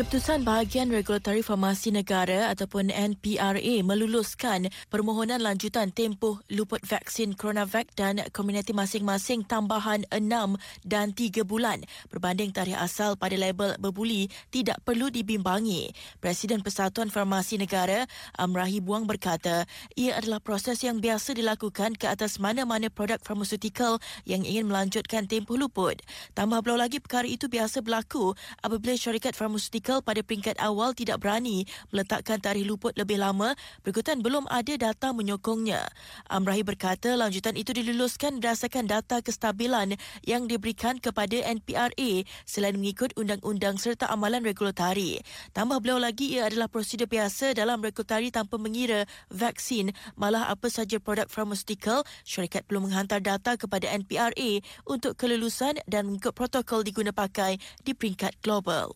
Keputusan Bahagian Regulatori Farmasi Negara ataupun NPRA meluluskan permohonan lanjutan tempoh luput vaksin CoronaVac dan komuniti masing-masing tambahan 6 dan 3 bulan berbanding tarikh asal pada label berbuli tidak perlu dibimbangi. Presiden Persatuan Farmasi Negara Amrahi Buang berkata ia adalah proses yang biasa dilakukan ke atas mana-mana produk farmaseutical yang ingin melanjutkan tempoh luput. Tambah belau lagi perkara itu biasa berlaku apabila syarikat farmaseutical Medical pada peringkat awal tidak berani meletakkan tarikh luput lebih lama berikutan belum ada data menyokongnya. Amrahi berkata lanjutan itu diluluskan berdasarkan data kestabilan yang diberikan kepada NPRA selain mengikut undang-undang serta amalan regulatori. Tambah beliau lagi ia adalah prosedur biasa dalam regulatori tanpa mengira vaksin malah apa saja produk farmaceutical syarikat perlu menghantar data kepada NPRA untuk kelulusan dan mengikut protokol diguna pakai di peringkat global.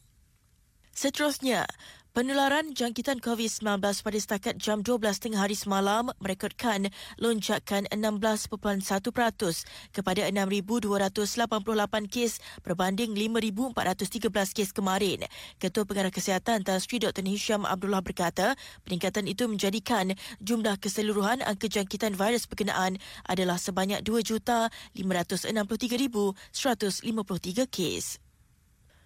Seterusnya, Penularan jangkitan COVID-19 pada setakat jam 12 tengah hari semalam merekodkan lonjakan 16.1% kepada 6,288 kes berbanding 5,413 kes kemarin. Ketua Pengarah Kesihatan Tan Sri Dr. Hisham Abdullah berkata, peningkatan itu menjadikan jumlah keseluruhan angka jangkitan virus berkenaan adalah sebanyak 2,563,153 kes.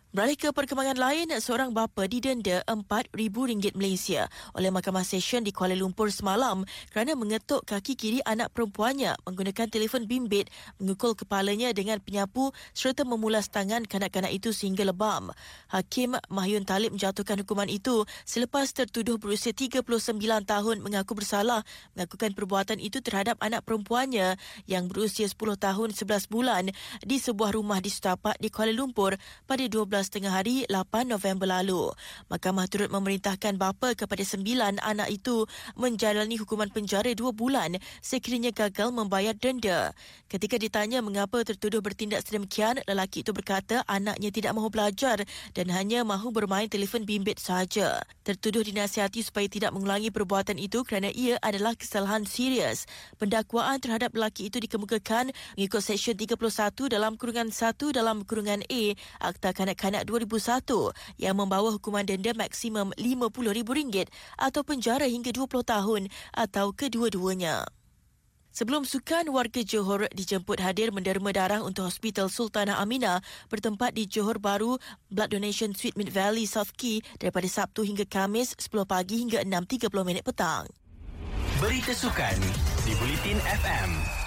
Beralih ke perkembangan lain, seorang bapa didenda RM4,000 Malaysia oleh Mahkamah Session di Kuala Lumpur semalam kerana mengetuk kaki kiri anak perempuannya menggunakan telefon bimbit mengukul kepalanya dengan penyapu serta memulas tangan kanak-kanak itu sehingga lebam. Hakim Mahyun Talib menjatuhkan hukuman itu selepas tertuduh berusia 39 tahun mengaku bersalah mengakukan perbuatan itu terhadap anak perempuannya yang berusia 10 tahun 11 bulan di sebuah rumah di Setapak di Kuala Lumpur pada 12 tengah hari 8 November lalu. Mahkamah turut memerintahkan bapa kepada sembilan anak itu menjalani hukuman penjara dua bulan sekiranya gagal membayar denda. Ketika ditanya mengapa tertuduh bertindak sedemikian, lelaki itu berkata anaknya tidak mahu belajar dan hanya mahu bermain telefon bimbit sahaja. Tertuduh dinasihati supaya tidak mengulangi perbuatan itu kerana ia adalah kesalahan serius. Pendakwaan terhadap lelaki itu dikemukakan mengikut Seksyen 31 dalam kurungan 1 dalam kurungan A Akta Kanak-Kanak kanak 2001 yang membawa hukuman denda maksimum RM50,000 atau penjara hingga 20 tahun atau kedua-duanya. Sebelum sukan, warga Johor dijemput hadir menderma darah untuk Hospital Sultanah Amina bertempat di Johor Baru Blood Donation Suite Mid Valley South Key daripada Sabtu hingga Kamis 10 pagi hingga 6.30 minit petang. Berita sukan di Bulletin FM.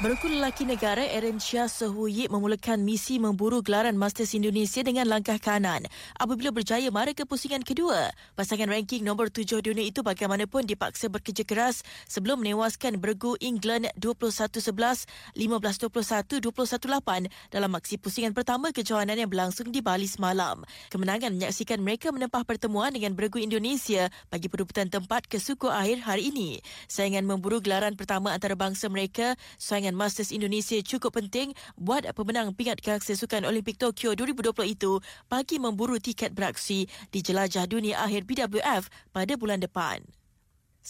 Berku lelaki negara Aaron Shah Sehuyik memulakan misi memburu gelaran Masters Indonesia dengan langkah kanan. Apabila berjaya mara ke pusingan kedua, pasangan ranking nombor tujuh dunia itu bagaimanapun dipaksa bekerja keras sebelum menewaskan bergu England 21-11, 15-21, 21-8 dalam aksi pusingan pertama kejohanan yang berlangsung di Bali semalam. Kemenangan menyaksikan mereka menempah pertemuan dengan bergu Indonesia bagi perebutan tempat ke suku akhir hari ini. Saingan memburu gelaran pertama antarabangsa mereka, saingan dengan Masters Indonesia cukup penting buat pemenang pingat gangsa Sukan Olimpik Tokyo 2020 itu bagi memburu tiket beraksi di jelajah dunia akhir BWF pada bulan depan.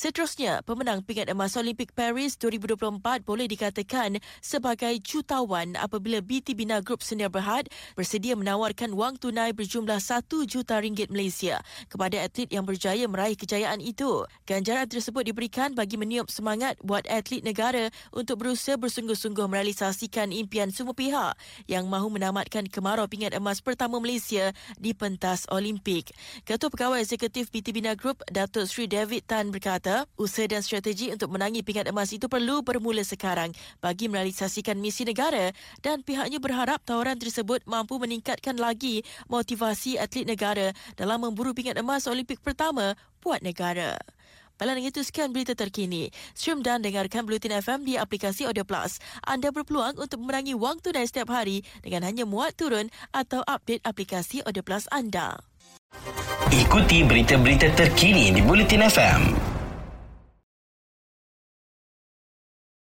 Seterusnya, pemenang pingat emas Olimpik Paris 2024 boleh dikatakan sebagai jutawan apabila BT Bina Group Senior Berhad bersedia menawarkan wang tunai berjumlah 1 juta ringgit Malaysia kepada atlet yang berjaya meraih kejayaan itu. Ganjaran tersebut diberikan bagi meniup semangat buat atlet negara untuk berusaha bersungguh-sungguh merealisasikan impian semua pihak yang mahu menamatkan kemarau pingat emas pertama Malaysia di pentas Olimpik. Ketua Pegawai Eksekutif BT Bina Group, Datuk Sri David Tan berkata, berkata, usaha dan strategi untuk menangi pingat emas itu perlu bermula sekarang bagi merealisasikan misi negara dan pihaknya berharap tawaran tersebut mampu meningkatkan lagi motivasi atlet negara dalam memburu pingat emas Olimpik pertama buat negara. Baiklah itu sekian berita terkini. Stream dan dengarkan Blutin FM di aplikasi Audio Plus. Anda berpeluang untuk memerangi wang tunai setiap hari dengan hanya muat turun atau update aplikasi Audio Plus anda. Ikuti berita-berita terkini di Bulletin FM.